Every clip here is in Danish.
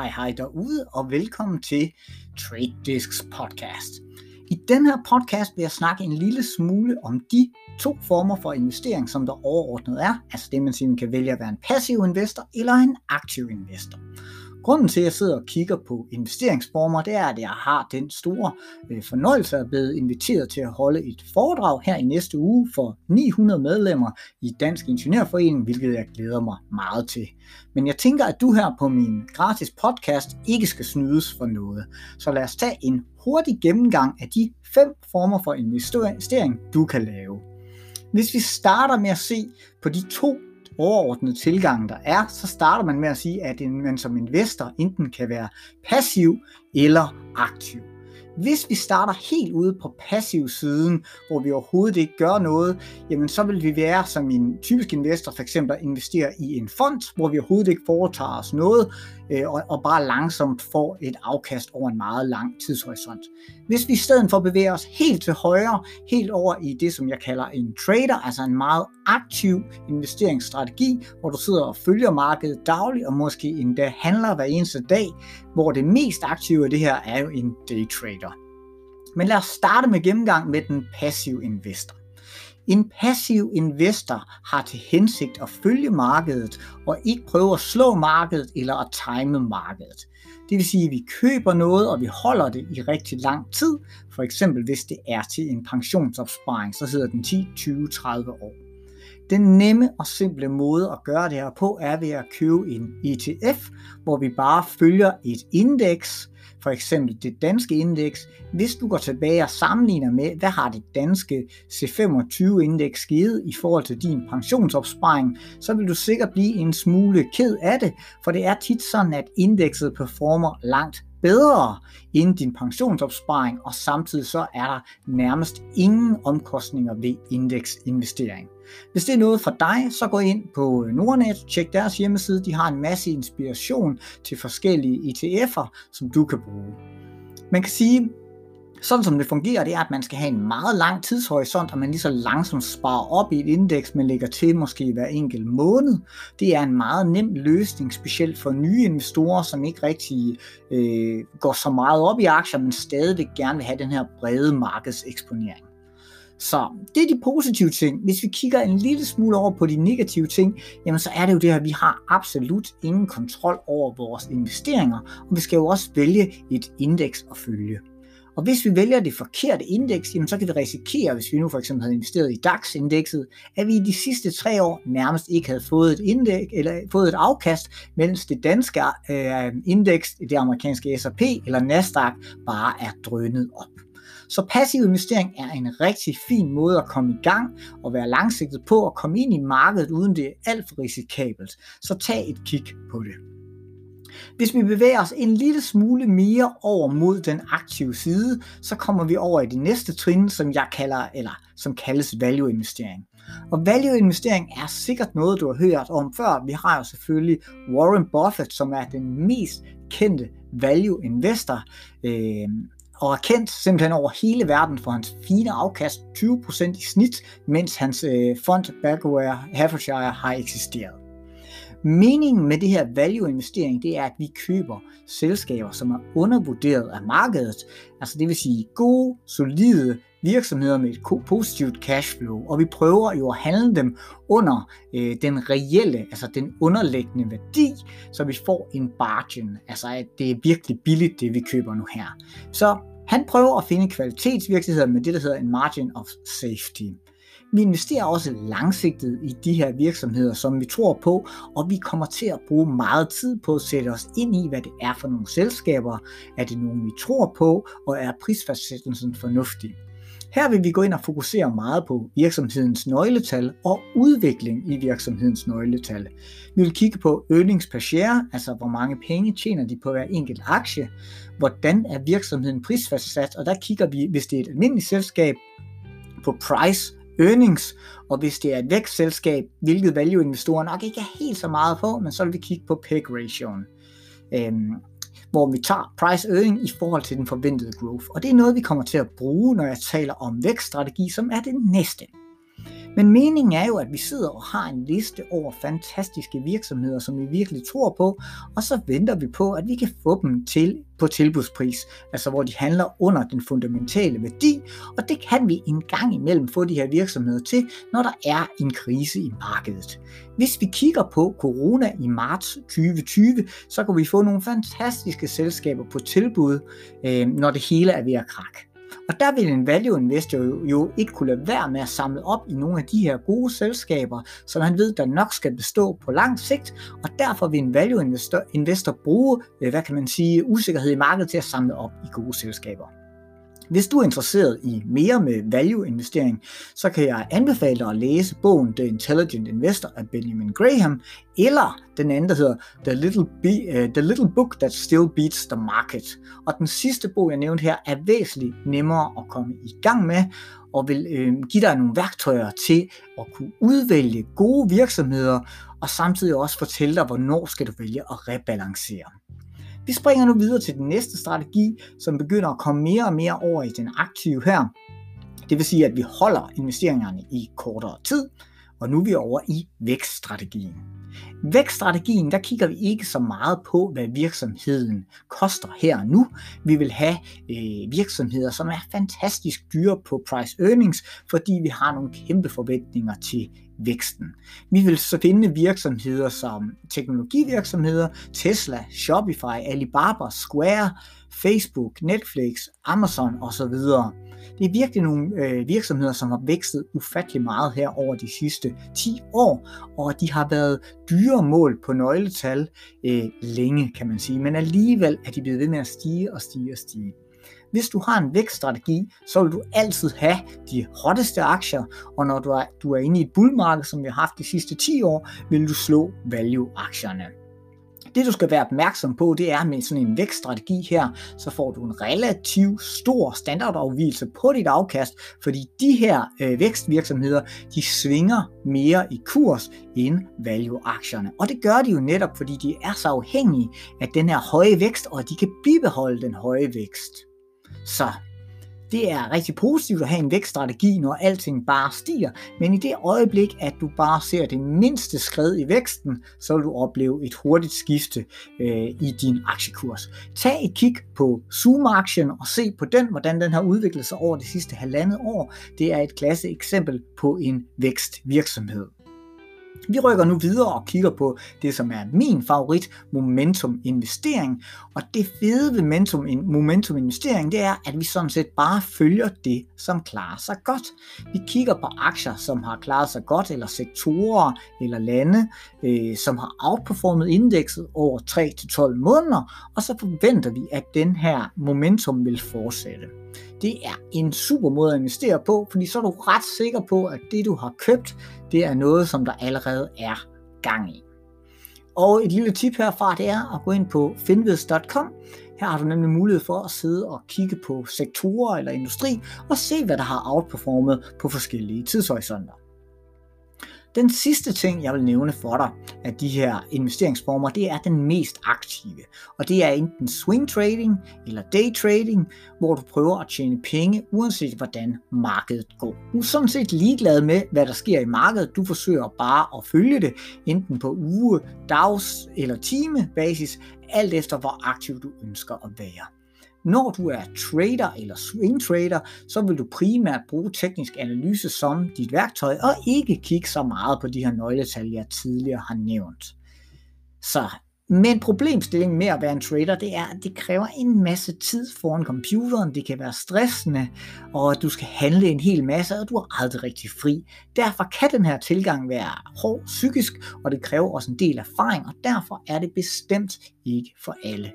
Hej hej derude, og velkommen til Trade Discs podcast. I den her podcast vil jeg snakke en lille smule om de to former for investering, som der overordnet er. Altså det, man siger, man kan vælge at være en passiv investor eller en aktiv investor. Grunden til, at jeg sidder og kigger på investeringsformer, det er, at jeg har den store øh, fornøjelse at blive inviteret til at holde et foredrag her i næste uge for 900 medlemmer i Dansk Ingeniørforening, hvilket jeg glæder mig meget til. Men jeg tænker, at du her på min gratis podcast ikke skal snydes for noget. Så lad os tage en hurtig gennemgang af de fem former for investering, du kan lave. Hvis vi starter med at se på de to overordnede tilgang, der er, så starter man med at sige, at man som investor enten kan være passiv eller aktiv. Hvis vi starter helt ude på passiv siden, hvor vi overhovedet ikke gør noget, jamen så vil vi være som en typisk investor for eksempel investere i en fond, hvor vi overhovedet ikke foretager os noget, øh, og, og bare langsomt får et afkast over en meget lang tidshorisont. Hvis vi i stedet for bevæger os helt til højre, helt over i det, som jeg kalder en trader, altså en meget aktiv investeringsstrategi, hvor du sidder og følger markedet dagligt, og måske endda handler hver eneste dag, hvor det mest aktive af det her er jo en day trader. Men lad os starte med gennemgang med den passive investor. En passiv investor har til hensigt at følge markedet og ikke prøve at slå markedet eller at time markedet. Det vil sige, at vi køber noget, og vi holder det i rigtig lang tid. For eksempel hvis det er til en pensionsopsparing, så hedder den 10, 20, 30 år. Den nemme og simple måde at gøre det her på er ved at købe en ETF, hvor vi bare følger et indeks, for eksempel det danske indeks, hvis du går tilbage og sammenligner med, hvad har det danske C25-indeks givet i forhold til din pensionsopsparing, så vil du sikkert blive en smule ked af det, for det er tit sådan, at indekset performer langt bedre end din pensionsopsparing, og samtidig så er der nærmest ingen omkostninger ved indeksinvestering. Hvis det er noget for dig, så gå ind på Nordnet, tjek deres hjemmeside, de har en masse inspiration til forskellige ETF'er, som du kan bruge. Man kan sige, sådan som det fungerer, det er, at man skal have en meget lang tidshorisont, og man lige så langsomt sparer op i et indeks, man lægger til måske hver enkelt måned. Det er en meget nem løsning, specielt for nye investorer, som ikke rigtig øh, går så meget op i aktier, men stadigvæk gerne vil have den her brede markedseksponering. Så det er de positive ting. Hvis vi kigger en lille smule over på de negative ting, jamen så er det jo det her, at vi har absolut ingen kontrol over vores investeringer, og vi skal jo også vælge et indeks at følge. Og hvis vi vælger det forkerte indeks, jamen så kan vi risikere, hvis vi nu for eksempel havde investeret i DAX-indekset, at vi i de sidste tre år nærmest ikke havde fået et, indeks, eller fået et afkast, mens det danske øh, indeks, det amerikanske S&P eller Nasdaq, bare er drønet op. Så passiv investering er en rigtig fin måde at komme i gang og være langsigtet på og komme ind i markedet, uden det er alt for risikabelt. Så tag et kig på det. Hvis vi bevæger os en lille smule mere over mod den aktive side, så kommer vi over i det næste trin, som jeg kalder, eller som kaldes value investering. Og value investering er sikkert noget, du har hørt om før. Vi har jo selvfølgelig Warren Buffett, som er den mest kendte value investor. Øh, og er kendt simpelthen over hele verden for hans fine afkast, 20% i snit, mens hans øh, fond Berkshire Hathaway har eksisteret. Meningen med det her value-investering, det er, at vi køber selskaber, som er undervurderet af markedet. Altså det vil sige gode, solide virksomheder med et positivt cashflow, og vi prøver jo at handle dem under øh, den reelle, altså den underliggende værdi, så vi får en bargain, altså at det er virkelig billigt, det vi køber nu her. Så han prøver at finde kvalitetsvirksomheder med det, der hedder en margin of safety. Vi investerer også langsigtet i de her virksomheder, som vi tror på, og vi kommer til at bruge meget tid på at sætte os ind i, hvad det er for nogle selskaber. Er det nogle, vi tror på, og er prisfastsættelsen fornuftig? Her vil vi gå ind og fokusere meget på virksomhedens nøgletal og udvikling i virksomhedens nøgletal. Vi vil kigge på earnings per share, altså hvor mange penge tjener de på hver enkelt aktie, hvordan er virksomheden prisfastsat, og der kigger vi, hvis det er et almindeligt selskab, på price earnings, og hvis det er et vækstselskab, hvilket value investorer nok ikke er helt så meget på, men så vil vi kigge på PEG ratioen. Øhm, hvor vi tager price earning i forhold til den forventede growth. Og det er noget, vi kommer til at bruge, når jeg taler om vækststrategi, som er det næste. Men meningen er jo, at vi sidder og har en liste over fantastiske virksomheder, som vi virkelig tror på, og så venter vi på, at vi kan få dem til på tilbudspris, altså hvor de handler under den fundamentale værdi, og det kan vi en gang imellem få de her virksomheder til, når der er en krise i markedet. Hvis vi kigger på corona i marts 2020, så kan vi få nogle fantastiske selskaber på tilbud, øh, når det hele er ved at krakke. Og der vil en value investor jo, jo ikke kunne lade være med at samle op i nogle af de her gode selskaber, som han ved, der nok skal bestå på lang sigt, og derfor vil en value investor, investor bruge, øh, hvad kan man sige, usikkerhed i markedet til at samle op i gode selskaber. Hvis du er interesseret i mere med value-investering, så kan jeg anbefale dig at læse bogen The Intelligent Investor af Benjamin Graham, eller den anden, der hedder The Little, Be- uh, The Little Book That Still Beats the Market. Og den sidste bog, jeg nævnte her, er væsentligt nemmere at komme i gang med, og vil øh, give dig nogle værktøjer til at kunne udvælge gode virksomheder, og samtidig også fortælle dig, hvornår skal du vælge at rebalancere. Vi springer nu videre til den næste strategi, som begynder at komme mere og mere over i den aktive her. Det vil sige, at vi holder investeringerne i kortere tid, og nu er vi over i vækststrategien. Vækststrategien, der kigger vi ikke så meget på, hvad virksomheden koster her og nu. Vi vil have øh, virksomheder, som er fantastisk dyre på price earnings, fordi vi har nogle kæmpe forventninger til væksten. Vi vil så finde virksomheder som teknologivirksomheder, Tesla, Shopify, Alibaba, Square, Facebook, Netflix, Amazon osv. Det er virkelig nogle øh, virksomheder, som har vækstet ufattelig meget her over de sidste 10 år, og de har været dyre mål på nøgletal øh, længe, kan man sige, men alligevel er de blevet ved med at stige og stige og stige. Hvis du har en vækststrategi, så vil du altid have de hotteste aktier, og når du er, du er inde i et bullmarked, som vi har haft de sidste 10 år, vil du slå value-aktierne. Det du skal være opmærksom på, det er med sådan en vækststrategi her, så får du en relativt stor standardafvielse på dit afkast, fordi de her øh, vækstvirksomheder, de svinger mere i kurs end value-aktierne. Og det gør de jo netop, fordi de er så afhængige af den her høje vækst, og de kan bibeholde den høje vækst. Så det er rigtig positivt at have en vækststrategi, når alting bare stiger, men i det øjeblik, at du bare ser det mindste skred i væksten, så vil du opleve et hurtigt skifte øh, i din aktiekurs. Tag et kig på Zoom-aktien og se på den, hvordan den har udviklet sig over det sidste halvandet år. Det er et klasse eksempel på en vækstvirksomhed. Vi rykker nu videre og kigger på det, som er min favorit, momentum investering. Og det fede ved momentum, momentum investering, det er, at vi sådan set bare følger det, som klarer sig godt. Vi kigger på aktier, som har klaret sig godt, eller sektorer eller lande, øh, som har outperformet indekset over 3-12 måneder, og så forventer vi, at den her momentum vil fortsætte. Det er en super måde at investere på, fordi så er du ret sikker på, at det du har købt, det er noget, som der allerede er gang i. Og et lille tip herfra, det er at gå ind på finvids.com. Her har du nemlig mulighed for at sidde og kigge på sektorer eller industri og se, hvad der har outperformet på forskellige tidshorisonter. Den sidste ting, jeg vil nævne for dig af de her investeringsformer, det er den mest aktive. Og det er enten swing trading eller day trading, hvor du prøver at tjene penge, uanset hvordan markedet går. Du er sådan set ligeglad med, hvad der sker i markedet. Du forsøger bare at følge det, enten på uge, dags eller time basis, alt efter hvor aktiv du ønsker at være. Når du er trader eller swing trader, så vil du primært bruge teknisk analyse som dit værktøj, og ikke kigge så meget på de her nøgletal, jeg tidligere har nævnt. Så, men problemstillingen med at være en trader, det er, at det kræver en masse tid foran computeren, det kan være stressende, og du skal handle en hel masse, og du er aldrig rigtig fri. Derfor kan den her tilgang være hård psykisk, og det kræver også en del erfaring, og derfor er det bestemt ikke for alle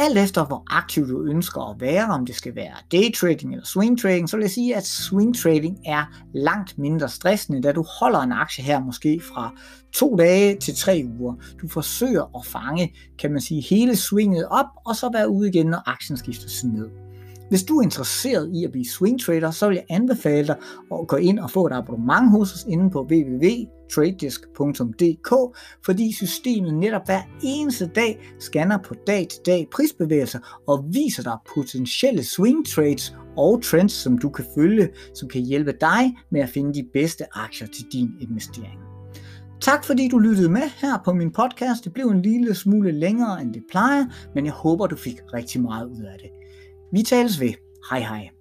alt efter hvor aktiv du ønsker at være, om det skal være day trading eller swing trading, så vil jeg sige, at swing trading er langt mindre stressende, da du holder en aktie her måske fra to dage til tre uger. Du forsøger at fange, kan man sige, hele swinget op, og så være ude igen, når aktien skifter sig ned. Hvis du er interesseret i at blive swing trader, så vil jeg anbefale dig at gå ind og få et abonnement hos os inde på www tradedesk.dk, fordi systemet netop hver eneste dag scanner på dag-til-dag prisbevægelser og viser dig potentielle swing trades og trends, som du kan følge, som kan hjælpe dig med at finde de bedste aktier til din investering. Tak fordi du lyttede med her på min podcast. Det blev en lille smule længere end det plejer, men jeg håber du fik rigtig meget ud af det. Vi tales ved. Hej hej.